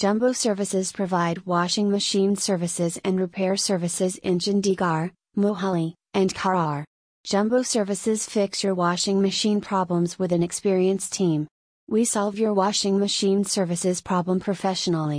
Jumbo Services provide washing machine services and repair services in Chandigarh, Mohali, and Kharar. Jumbo Services fix your washing machine problems with an experienced team. We solve your washing machine services problem professionally.